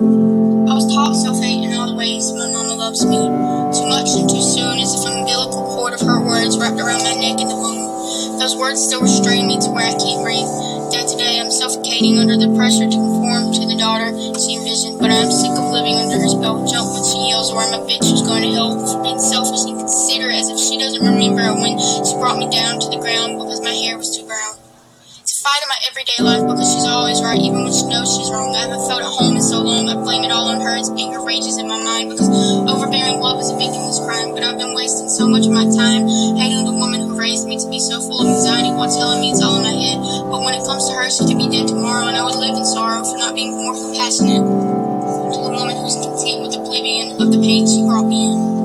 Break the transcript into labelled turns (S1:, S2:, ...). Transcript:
S1: I was taught self-hate in all the ways my mama loves me. Too much and too soon as if an umbilical cord of her words wrapped around my neck in the womb. Those words still restrain me to where I can't breathe. Day to day I'm suffocating under the pressure to conform to the daughter she envisioned, but I'm sick of living under her spell. Jump when she yells or I'm a bitch who's going to hell for being selfish and considerate as if she doesn't remember when she brought me down Fight in my everyday life because she's always right, even when she knows she's wrong. I haven't felt at home in so long. I blame it all on her. It's anger rages in my mind because overbearing love is a victimless crime. But I've been wasting so much of my time hating the woman who raised me to be so full of anxiety while telling me it's all in my head. But when it comes to her, she could be dead tomorrow, and I would live in sorrow for not being more compassionate to the woman who's content with the oblivion of the pain she brought me in.